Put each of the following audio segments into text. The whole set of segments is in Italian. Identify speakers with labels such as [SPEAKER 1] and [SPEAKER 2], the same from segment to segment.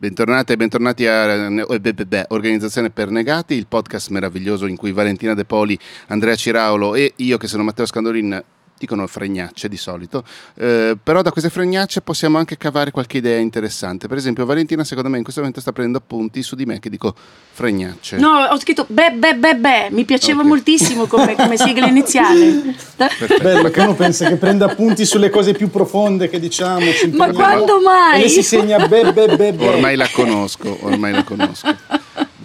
[SPEAKER 1] Bentornate e bentornati a eh, Organizzazione per Negati, il podcast meraviglioso in cui Valentina De Poli, Andrea Ciraulo e io che sono Matteo Scandorin dicono fregnacce di solito, eh, però da queste fregnacce possiamo anche cavare qualche idea interessante. Per esempio, Valentina, secondo me, in questo momento sta prendendo appunti su di me che dico fregnacce.
[SPEAKER 2] No, ho scritto be be be be, mi piaceva okay. moltissimo come, come, sigla iniziale.
[SPEAKER 3] Bello che uno pensa che prenda appunti sulle cose più profonde che diciamo.
[SPEAKER 2] Ma quando mai?
[SPEAKER 3] E si segna be be be be.
[SPEAKER 1] Ormai la conosco, ormai la conosco.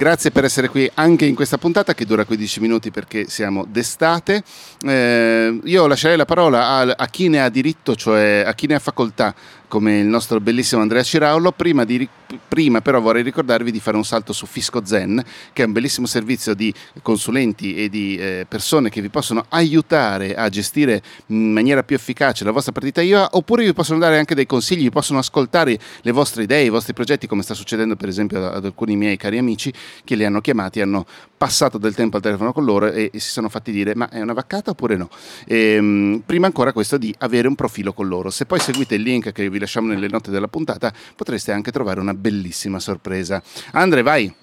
[SPEAKER 1] Grazie per essere qui anche in questa puntata che dura 15 minuti perché siamo d'estate. Eh, io lascerei la parola a, a, chi ne ha diritto, cioè a chi ne ha facoltà come il nostro bellissimo Andrea Ciraulo. Prima, di, prima, però vorrei ricordarvi di fare un salto su Fisco Zen, che è un bellissimo servizio di consulenti e di eh, persone che vi possono aiutare a gestire in maniera più efficace la vostra partita IVA, oppure vi possono dare anche dei consigli, vi possono ascoltare le vostre idee, i vostri progetti, come sta succedendo per esempio ad alcuni miei cari amici che li hanno chiamati, hanno passato del tempo al telefono con loro e, e si sono fatti dire ma è una vaccata oppure no? E, ehm, prima ancora questo di avere un profilo con loro. Se poi seguite il link che vi lasciamo nelle note della puntata, potreste anche trovare una bellissima sorpresa. Andre, vai!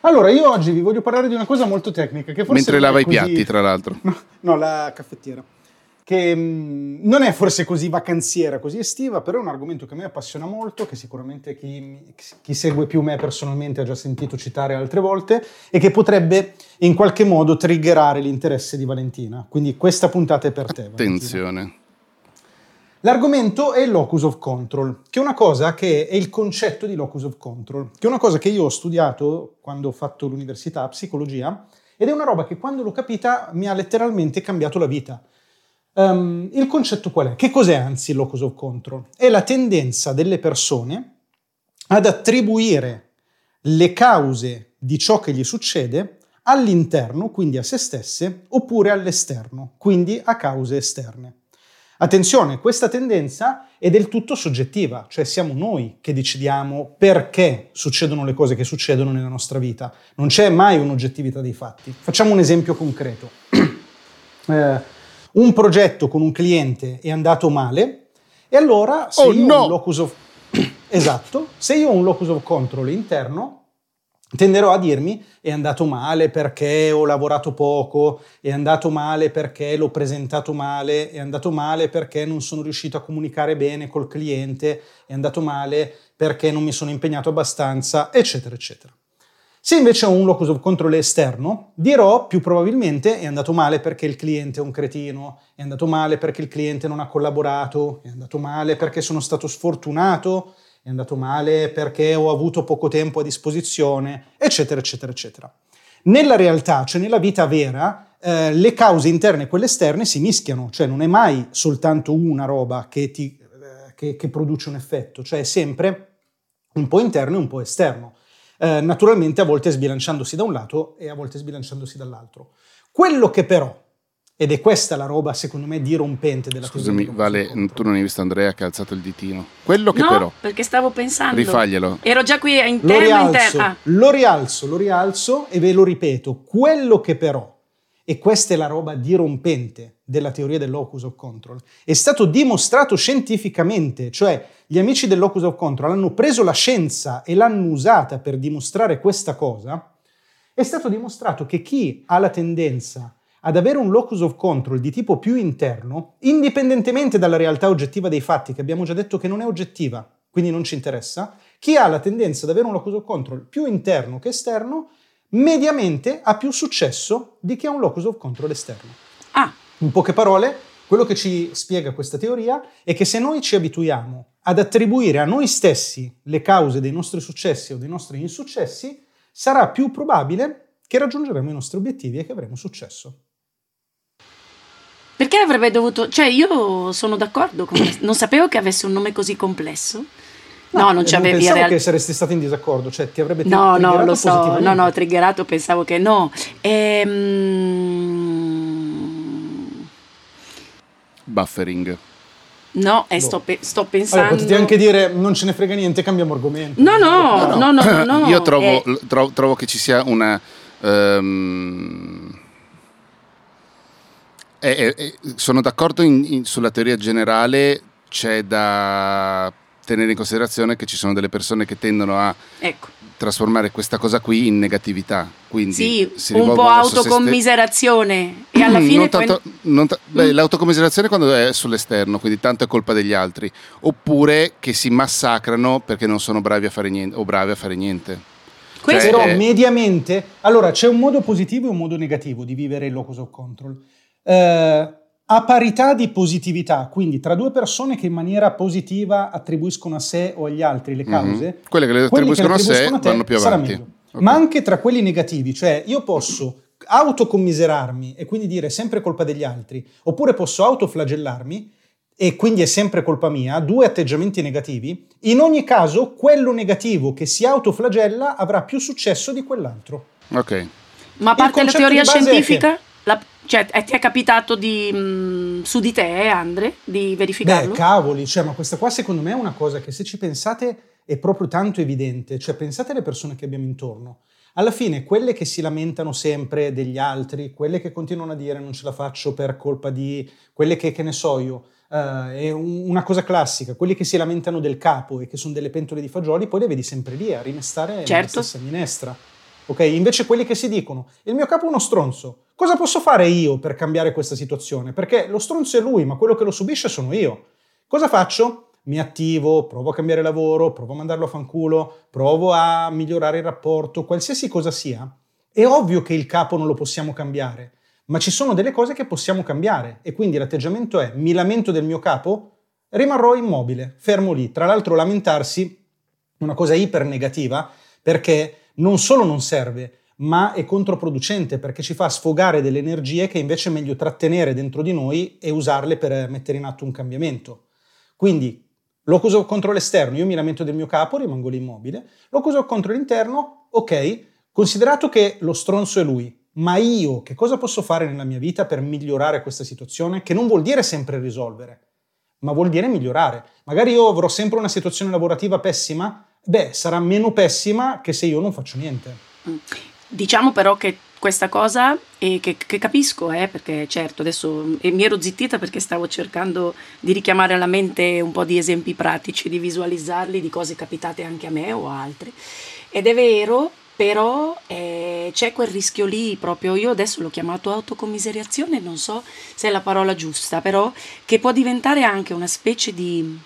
[SPEAKER 3] Allora, io oggi vi voglio parlare di una cosa molto tecnica. Che forse
[SPEAKER 1] Mentre lava così... i piatti, tra l'altro.
[SPEAKER 3] No, no, la caffettiera. Che mh, mm, non è forse così vacanziera, così estiva, però è un argomento che a me appassiona molto, che sicuramente chi, chi segue più me personalmente ha già sentito citare altre volte e che potrebbe in qualche modo triggerare l'interesse di Valentina. Quindi questa puntata è per te.
[SPEAKER 1] Attenzione.
[SPEAKER 3] Valentina. L'argomento è il locus of control, che è una cosa che è il concetto di locus of control, che è una cosa che io ho studiato quando ho fatto l'università, psicologia, ed è una roba che quando l'ho capita mi ha letteralmente cambiato la vita. Um, il concetto qual è? Che cos'è anzi il locus of control? È la tendenza delle persone ad attribuire le cause di ciò che gli succede all'interno, quindi a se stesse, oppure all'esterno, quindi a cause esterne. Attenzione, questa tendenza è del tutto soggettiva, cioè siamo noi che decidiamo perché succedono le cose che succedono nella nostra vita. Non c'è mai un'oggettività dei fatti. Facciamo un esempio concreto. eh, un progetto con un cliente è andato male e allora se
[SPEAKER 1] oh,
[SPEAKER 3] io
[SPEAKER 1] no.
[SPEAKER 3] ho un locus of... esatto, se io ho un locus of control interno, tenderò a dirmi è andato male perché ho lavorato poco, è andato male perché l'ho presentato male, è andato male perché non sono riuscito a comunicare bene col cliente, è andato male perché non mi sono impegnato abbastanza, eccetera, eccetera. Se invece ho un locus of control esterno, dirò più probabilmente è andato male perché il cliente è un cretino, è andato male perché il cliente non ha collaborato, è andato male perché sono stato sfortunato, è andato male perché ho avuto poco tempo a disposizione, eccetera, eccetera, eccetera. Nella realtà, cioè nella vita vera, eh, le cause interne e quelle esterne si mischiano, cioè non è mai soltanto una roba che, ti, eh, che, che produce un effetto, cioè è sempre un po' interno e un po' esterno. Eh, naturalmente a volte sbilanciandosi da un lato e a volte sbilanciandosi dall'altro. Quello che però ed è questa la roba, secondo me, dirompente della
[SPEAKER 1] Scusami, Vale, tu non hai visto Andrea che ha alzato il ditino. Quello che
[SPEAKER 2] no,
[SPEAKER 1] però...
[SPEAKER 2] perché stavo pensando.
[SPEAKER 1] Rifaglielo.
[SPEAKER 2] Ero già qui a interno,
[SPEAKER 3] lo rialzo,
[SPEAKER 2] inter- ah.
[SPEAKER 3] lo rialzo, lo rialzo e ve lo ripeto. Quello che però, e questa è la roba dirompente della teoria del locus of control, è stato dimostrato scientificamente, cioè gli amici del locus of control hanno preso la scienza e l'hanno usata per dimostrare questa cosa, è stato dimostrato che chi ha la tendenza ad avere un locus of control di tipo più interno, indipendentemente dalla realtà oggettiva dei fatti, che abbiamo già detto che non è oggettiva, quindi non ci interessa, chi ha la tendenza ad avere un locus of control più interno che esterno, mediamente ha più successo di chi ha un locus of control esterno.
[SPEAKER 2] Ah.
[SPEAKER 3] In poche parole, quello che ci spiega questa teoria è che se noi ci abituiamo ad attribuire a noi stessi le cause dei nostri successi o dei nostri insuccessi, sarà più probabile che raggiungeremo i nostri obiettivi e che avremo successo.
[SPEAKER 2] Perché avrebbe dovuto... Cioè io sono d'accordo con... Non sapevo che avesse un nome così complesso. No, no non ci avevi
[SPEAKER 3] Pensavo
[SPEAKER 2] real...
[SPEAKER 3] che saresti stato in disaccordo, cioè ti avrebbe
[SPEAKER 2] No, no, lo so, no, no, triggerato, pensavo che no. Ehm...
[SPEAKER 1] Buffering.
[SPEAKER 2] No, e boh. sto, pe- sto, pensando.
[SPEAKER 3] Allora, potete anche dire non ce ne frega niente, cambiamo argomento.
[SPEAKER 2] No, no, no, no, no. no
[SPEAKER 1] Io trovo, eh... trovo, trovo, che ci sia una. Um eh, eh, sono d'accordo in, in, sulla teoria generale, c'è da tenere in considerazione che ci sono delle persone che tendono a
[SPEAKER 2] Ecco.
[SPEAKER 1] trasformare questa cosa qui in negatività. Quindi
[SPEAKER 2] Sì,
[SPEAKER 1] si
[SPEAKER 2] un po'
[SPEAKER 1] ste-
[SPEAKER 2] autocommiserazione e alla fine
[SPEAKER 1] non
[SPEAKER 2] poi-
[SPEAKER 1] tanto- non ta- beh,
[SPEAKER 2] Mm.
[SPEAKER 1] l'autocommiserazione quando è sull'esterno, quindi tanto è colpa degli altri, oppure che si massacrano perché non sono bravi a fare niente o bravi a fare niente.
[SPEAKER 2] Questo-
[SPEAKER 1] Cioè,
[SPEAKER 3] Però
[SPEAKER 1] eh,
[SPEAKER 3] mediamente, allora c'è un modo positivo e un modo negativo di vivere il locus of control. Eh, a parità di positività, quindi tra due persone che in maniera positiva attribuiscono a sé o agli altri le
[SPEAKER 1] Mhm.
[SPEAKER 3] cause,
[SPEAKER 1] Quelle che le
[SPEAKER 3] quelli
[SPEAKER 1] attribuiscono a sé
[SPEAKER 3] attribuiscono te
[SPEAKER 1] vanno più avanti.
[SPEAKER 3] meglio.
[SPEAKER 1] Ok.
[SPEAKER 3] Ma anche tra quelli negativi, cioè io posso autocommiserarmi e quindi dire sempre colpa degli altri, oppure posso autoflagellarmi e quindi è sempre colpa mia, due atteggiamenti negativi, in ogni caso quello negativo che si autoflagella avrà più successo di quell'altro.
[SPEAKER 1] Ok.
[SPEAKER 2] Ma a parte la teoria scientifica, la- cioè, eh, ti è capitato di, mh, su di te, eh, Andre, di verificarlo?
[SPEAKER 3] Beh, cavoli, cioè, ma questa qua secondo me è una cosa che se ci pensate è proprio tanto evidente, cioè pensate alle persone che abbiamo intorno. Alla fine, quelle che si lamentano sempre degli altri, quelle che continuano a dire non ce la faccio per colpa di, quelle che, che ne so io, eh, è un- una cosa classica, quelli che si lamentano del capo e che sono delle pentole di fagioli, poi le vedi sempre lì a rimestare nella
[SPEAKER 2] Certo.
[SPEAKER 3] stessa minestra. Ok? Invece quelli che si dicono, il mio capo è uno stronzo, cosa posso fare io per cambiare questa situazione? Perché lo stronzo è lui, ma quello che lo subisce sono io. Cosa faccio? Mi attivo, provo a cambiare lavoro, provo a mandarlo a fanculo, provo a migliorare il rapporto, qualsiasi cosa sia. È ovvio che il capo non lo possiamo cambiare, ma ci sono delle cose che possiamo cambiare e quindi l'atteggiamento è mi lamento del mio capo, rimarrò immobile, fermo lì. Tra l'altro lamentarsi è una cosa iper negativa perché non solo non serve, ma è controproducente perché ci fa sfogare delle energie che invece è meglio trattenere dentro di noi e usarle per mettere in atto un cambiamento. Quindi lo uso contro l'esterno, io mi lamento del mio capo, rimango lì immobile, lo uso contro l'interno, ok, considerato che lo stronzo è lui, ma io che cosa posso fare nella mia vita per migliorare questa situazione? Che non vuol dire sempre risolvere, ma vuol dire migliorare. Magari io avrò sempre una situazione lavorativa pessima, beh, sarà meno pessima che se io non faccio niente.
[SPEAKER 2] Diciamo però che questa cosa, e che, che capisco, eh, perché certo adesso eh, mi ero zittita perché stavo cercando di richiamare alla mente un po' di esempi pratici, di visualizzarli, di cose capitate anche a me o a altri. Ed è vero, però eh, c'è quel rischio lì proprio, io adesso l'ho chiamato autocommiserazione, non so se è la parola giusta, però che può diventare anche una specie di,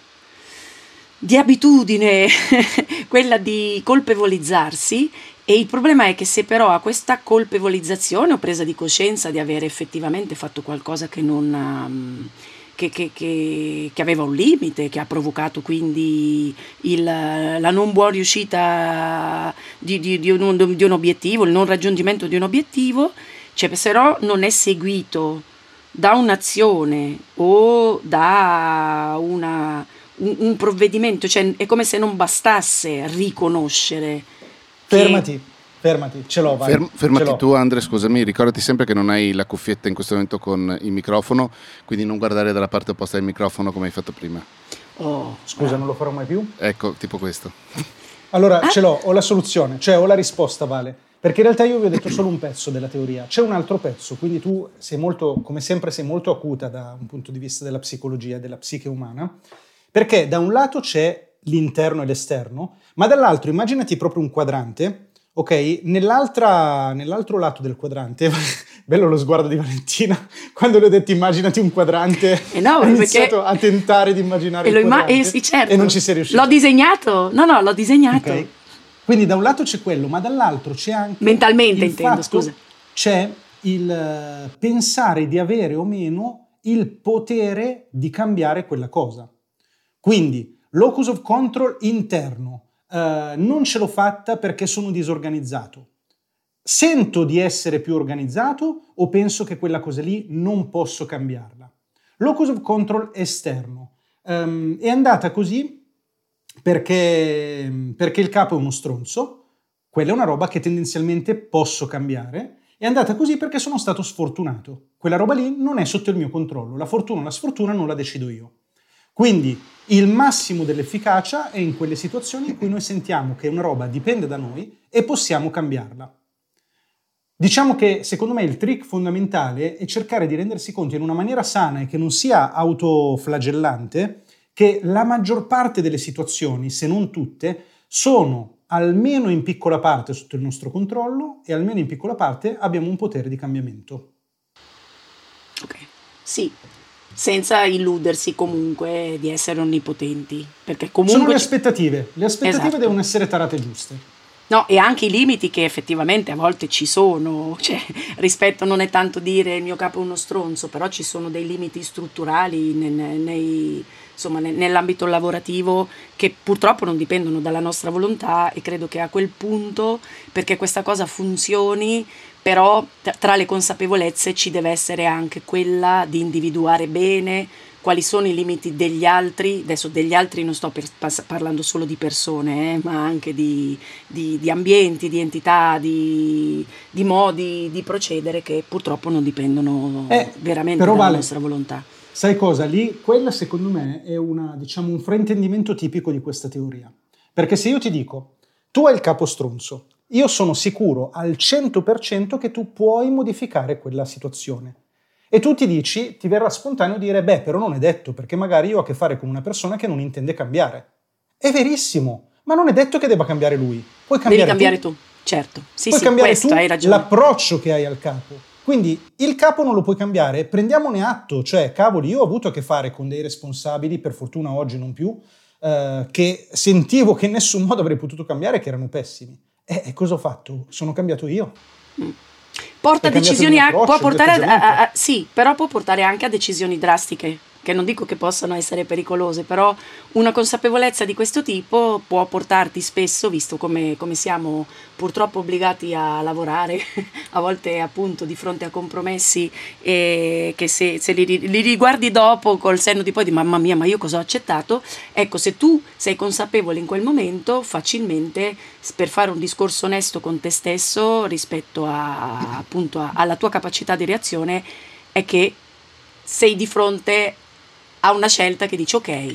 [SPEAKER 2] di abitudine, quella di colpevolizzarsi e il problema è che se però a questa colpevolizzazione o presa di coscienza di avere effettivamente fatto qualcosa che non... um, che, che- che- che aveva un limite, che ha provocato quindi il- la non buona riuscita di, di- di un, di un obiettivo, il non raggiungimento di un obiettivo, cioè se però non è seguito da un'azione o da una- un, un provvedimento, cioè è come se non bastasse riconoscere
[SPEAKER 3] Fermati, fermati, ce l'ho, vai.
[SPEAKER 1] Ferm-
[SPEAKER 3] ce
[SPEAKER 1] fermati
[SPEAKER 3] l'ho.
[SPEAKER 1] tu, Andre, scusami, ricordati sempre che non hai la cuffietta in questo momento con il microfono, quindi non guardare dalla parte opposta del microfono come hai fatto prima.
[SPEAKER 2] Oh,
[SPEAKER 3] Scusa, non lo farò mai più?
[SPEAKER 1] Ecco, tipo questo.
[SPEAKER 3] Allora,
[SPEAKER 2] Ah.
[SPEAKER 3] ce l'ho, ho la soluzione, cioè ho la risposta, Vale. Perché in realtà io vi ho detto solo un pezzo della teoria, c'è un altro pezzo, quindi tu sei molto, come sempre, sei molto acuta da un punto di vista della psicologia e della psiche umana, perché da un lato c'è l'interno e l'esterno, ma dall'altro immaginati proprio un quadrante, ok? Nell'altra- nell'altro lato del quadrante, bello lo sguardo di Valentina, quando le ho detto immaginati un quadrante,
[SPEAKER 2] Eh no,
[SPEAKER 3] ho iniziato a tentare di immaginare
[SPEAKER 2] E, lo imma-
[SPEAKER 3] quadrante
[SPEAKER 2] eh sì, certo.
[SPEAKER 3] e non ci sei riuscito.
[SPEAKER 2] L'ho disegnato? No, no, l'ho disegnato.
[SPEAKER 3] Ok? Quindi da un lato c'è quello, ma dall'altro c'è anche...
[SPEAKER 2] Mentalmente intendo, scusa.
[SPEAKER 3] C'è il eh, pensare di avere o meno il potere di cambiare quella cosa. Quindi, locus of control interno. eh, non ce l'ho fatta perché sono disorganizzato. Sento di essere più organizzato o penso che quella cosa lì non posso cambiarla? Locus of control esterno. Ehm, è andata così perché, perché il capo è uno stronzo, quella è una roba che tendenzialmente posso cambiare, è andata così perché sono stato sfortunato. Quella roba lì non è sotto il mio controllo, la fortuna o la sfortuna non la decido io. Quindi il massimo dell'efficacia è in quelle situazioni in cui noi sentiamo che una roba dipende da noi e possiamo cambiarla. Diciamo che secondo me il trick fondamentale è cercare di rendersi conto in una maniera sana e che non sia autoflagellante che la maggior parte delle situazioni, se non tutte, sono almeno in piccola parte sotto il nostro controllo e almeno in piccola parte abbiamo un potere di cambiamento.
[SPEAKER 2] Ok, sì, senza illudersi comunque di essere onnipotenti, perché comunque...
[SPEAKER 3] Sono le aspettative, le aspettative
[SPEAKER 2] Esatto.
[SPEAKER 3] devono essere tarate giuste.
[SPEAKER 2] No, e anche i limiti che effettivamente a volte ci sono, cioè rispetto non è tanto dire il mio capo è uno stronzo, però ci sono dei limiti strutturali ne- ne- nei- insomma, ne- nell'ambito lavorativo che purtroppo non dipendono dalla nostra volontà e credo che a quel punto, perché questa cosa funzioni, però tra le consapevolezze ci deve essere anche quella di individuare bene quali sono i limiti degli altri, adesso degli altri non sto per- parlando solo di persone, eh, ma anche di, di- di ambienti, di entità, di, di modi di procedere che purtroppo non dipendono
[SPEAKER 3] Eh,
[SPEAKER 2] veramente dalla
[SPEAKER 3] Vale,
[SPEAKER 2] nostra volontà.
[SPEAKER 3] Sai cosa? Lì, quella secondo me è una, diciamo, un fraintendimento tipico di questa teoria. Perché se io ti dico, tu hai il capo stronzo, io sono sicuro al 100% che tu puoi modificare quella situazione. E tu ti dici, ti verrà spontaneo dire, beh, però non è detto, perché magari io ho a che fare con una persona che non intende cambiare. È verissimo, ma non è detto che debba cambiare lui. Puoi cambiare,
[SPEAKER 2] Devi cambiare
[SPEAKER 3] tu.
[SPEAKER 2] tu, certo. Sì,
[SPEAKER 3] puoi
[SPEAKER 2] sì,
[SPEAKER 3] cambiare tu
[SPEAKER 2] hai ragione.
[SPEAKER 3] l'approccio che hai al capo. Quindi il capo non lo puoi cambiare, prendiamone atto, cioè cavoli, io ho avuto a che fare con dei responsabili, per fortuna oggi non più, eh, che sentivo che in nessun modo avrei potuto cambiare, che erano pessimi. E, e cosa ho fatto? Sono cambiato io.
[SPEAKER 2] Porta
[SPEAKER 3] Hai cambiato
[SPEAKER 2] decisioni a- può portare a, a- a- sì, però può portare anche a decisioni drastiche, che non dico che possano essere pericolose, però una consapevolezza di questo tipo può portarti spesso, visto come, come siamo purtroppo obbligati a lavorare, a volte appunto di fronte a compromessi e che se, se li, li riguardi dopo col senno di poi di mamma mia, ma io cosa ho accettato? Ecco, se tu sei consapevole in quel momento, facilmente per fare un discorso onesto con te stesso rispetto a, appunto a- alla tua capacità di reazione, è che sei di fronte a una scelta che dice ok,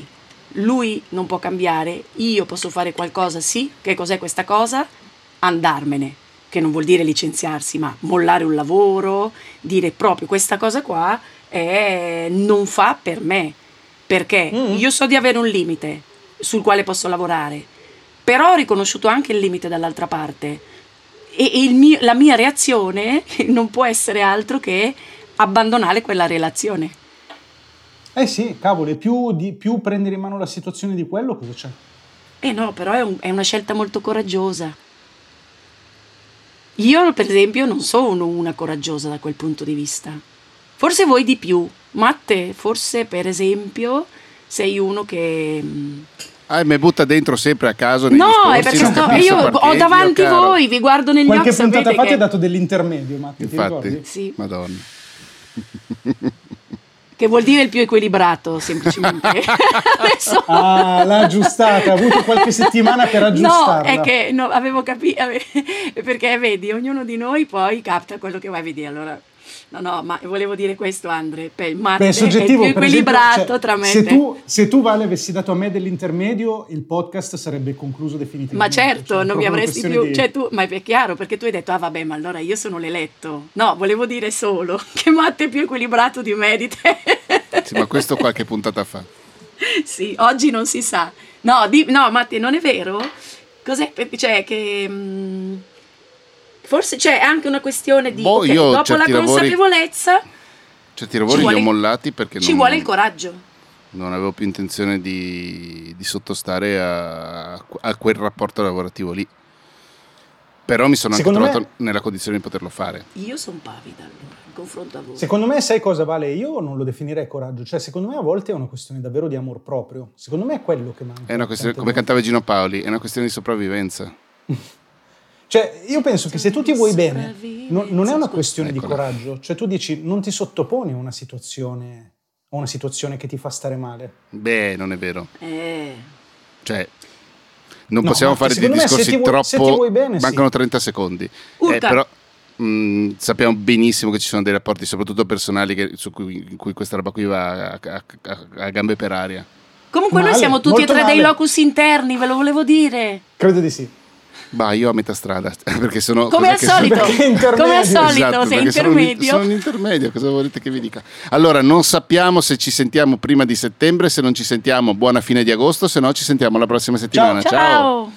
[SPEAKER 2] lui non può cambiare, io posso fare qualcosa, sì, che cos'è questa cosa? Andarmene, che non vuol dire licenziarsi, ma mollare un lavoro, dire proprio questa cosa qua è- non fa per me, perché
[SPEAKER 3] Mm.
[SPEAKER 2] io so di avere un limite sul quale posso lavorare, però ho riconosciuto anche il limite dall'altra parte e, e il mio- la mia reazione non può essere altro che abbandonare quella relazione.
[SPEAKER 3] Eh sì, cavoli, più, di, più prendere in mano la situazione di quello, cosa c'è?
[SPEAKER 2] Eh no, però è, un- è una scelta molto coraggiosa. Io, per esempio, non sono una coraggiosa da quel punto di vista. Forse voi di più. Matte, forse, per esempio, sei uno che... mm,
[SPEAKER 1] Ah, mi butta dentro sempre a caso nei
[SPEAKER 2] No,
[SPEAKER 1] discorsi,
[SPEAKER 2] è perché sto- io ho davanti
[SPEAKER 1] caro.
[SPEAKER 2] voi, vi guardo negli
[SPEAKER 3] Qualche
[SPEAKER 2] occhi,
[SPEAKER 3] puntata
[SPEAKER 2] sapete
[SPEAKER 3] fa ti
[SPEAKER 2] che-
[SPEAKER 3] ha dato dell'intermedio, Matti, ti
[SPEAKER 1] Infatti,
[SPEAKER 3] ricordi?
[SPEAKER 2] Sì.
[SPEAKER 1] madonna.
[SPEAKER 2] che vuol dire il più equilibrato, semplicemente. Adesso...
[SPEAKER 3] Ah, l'ha aggiustata, ha avuto qualche settimana per
[SPEAKER 2] No,
[SPEAKER 3] aggiustarla.
[SPEAKER 2] è che no, avevo capito, perché vedi, ognuno di noi poi capta quello che vai a vedere. Allora, no, no, ma volevo dire questo, Andre. Per Matte
[SPEAKER 3] Beh, è soggettivo,
[SPEAKER 2] è più
[SPEAKER 3] per esempio,
[SPEAKER 2] equilibrato
[SPEAKER 3] cioè,
[SPEAKER 2] tra me e
[SPEAKER 3] se
[SPEAKER 2] te.
[SPEAKER 3] tu, se tu Vale avessi dato a me dell'intermedio, il podcast sarebbe concluso definitivamente.
[SPEAKER 2] Ma certo,
[SPEAKER 3] Cioè,
[SPEAKER 2] non mi avresti più.
[SPEAKER 3] di-
[SPEAKER 2] Cioè, tu, ma è chiaro, perché tu hai detto, ah, vabbè, ma allora io sono l'eletto. No, volevo dire solo che Matte è più equilibrato di me di te.
[SPEAKER 1] Sì, ma questo qualche puntata fa.
[SPEAKER 2] sì, oggi non si sa. No, di- no, Matte, non è vero? Cos'è? Cioè, che. mm, forse c'è anche una questione di.
[SPEAKER 1] Boh,
[SPEAKER 2] ok,
[SPEAKER 1] io
[SPEAKER 2] dopo la
[SPEAKER 1] certi lavori-
[SPEAKER 2] consapevolezza
[SPEAKER 1] Certi lavori
[SPEAKER 2] Ci vuole-
[SPEAKER 1] li ho mollati perché
[SPEAKER 2] ci
[SPEAKER 1] non,
[SPEAKER 2] vuole il coraggio.
[SPEAKER 1] non avevo più intenzione di, di sottostare a, a quel rapporto lavorativo lì. Però mi sono anche
[SPEAKER 3] Secondo me-
[SPEAKER 1] trovato nella condizione di poterlo fare.
[SPEAKER 2] Io sono pavida allora, in confronto a voi.
[SPEAKER 3] Secondo me, sai cosa vale? Io non lo definirei coraggio, cioè secondo me a volte è una questione davvero di amor proprio. Secondo me è quello che manca.
[SPEAKER 1] È una questione, come cantava Gino Paoli, è una questione di sopravvivenza.
[SPEAKER 3] Cioè, io penso che se tu ti vuoi bene, non, non è una
[SPEAKER 2] Scusa.
[SPEAKER 3] questione di coraggio. Cioè, tu dici, non ti sottoponi a una situazione, a una situazione che ti fa stare male.
[SPEAKER 1] Beh, non è vero.
[SPEAKER 2] Eh,
[SPEAKER 1] Cioè, non
[SPEAKER 3] No,
[SPEAKER 1] possiamo fare dei discorsi
[SPEAKER 3] vuoi- se ti
[SPEAKER 1] troppo...
[SPEAKER 3] vuoi bene, sì.
[SPEAKER 1] Mancano 30 secondi. Eh, però mh, sappiamo benissimo che ci sono dei rapporti, soprattutto personali, che- su cui, in cui questa roba qui va a, a- a- a gambe per aria.
[SPEAKER 2] Comunque noi
[SPEAKER 3] Male,
[SPEAKER 2] siamo tutti e tre dei
[SPEAKER 3] male.
[SPEAKER 2] locus interni, ve lo volevo dire.
[SPEAKER 3] Credo di sì.
[SPEAKER 1] Bah, io a metà strada, perché sono...
[SPEAKER 2] Come al solito, come al solito, esatto, sei intermedio.
[SPEAKER 1] Sono, sono intermedio, cosa volete che vi dica? Allora, non sappiamo se ci sentiamo prima di settembre, se non ci sentiamo buona fine di agosto, se no ci sentiamo la prossima settimana.
[SPEAKER 2] Ciao! Ciao.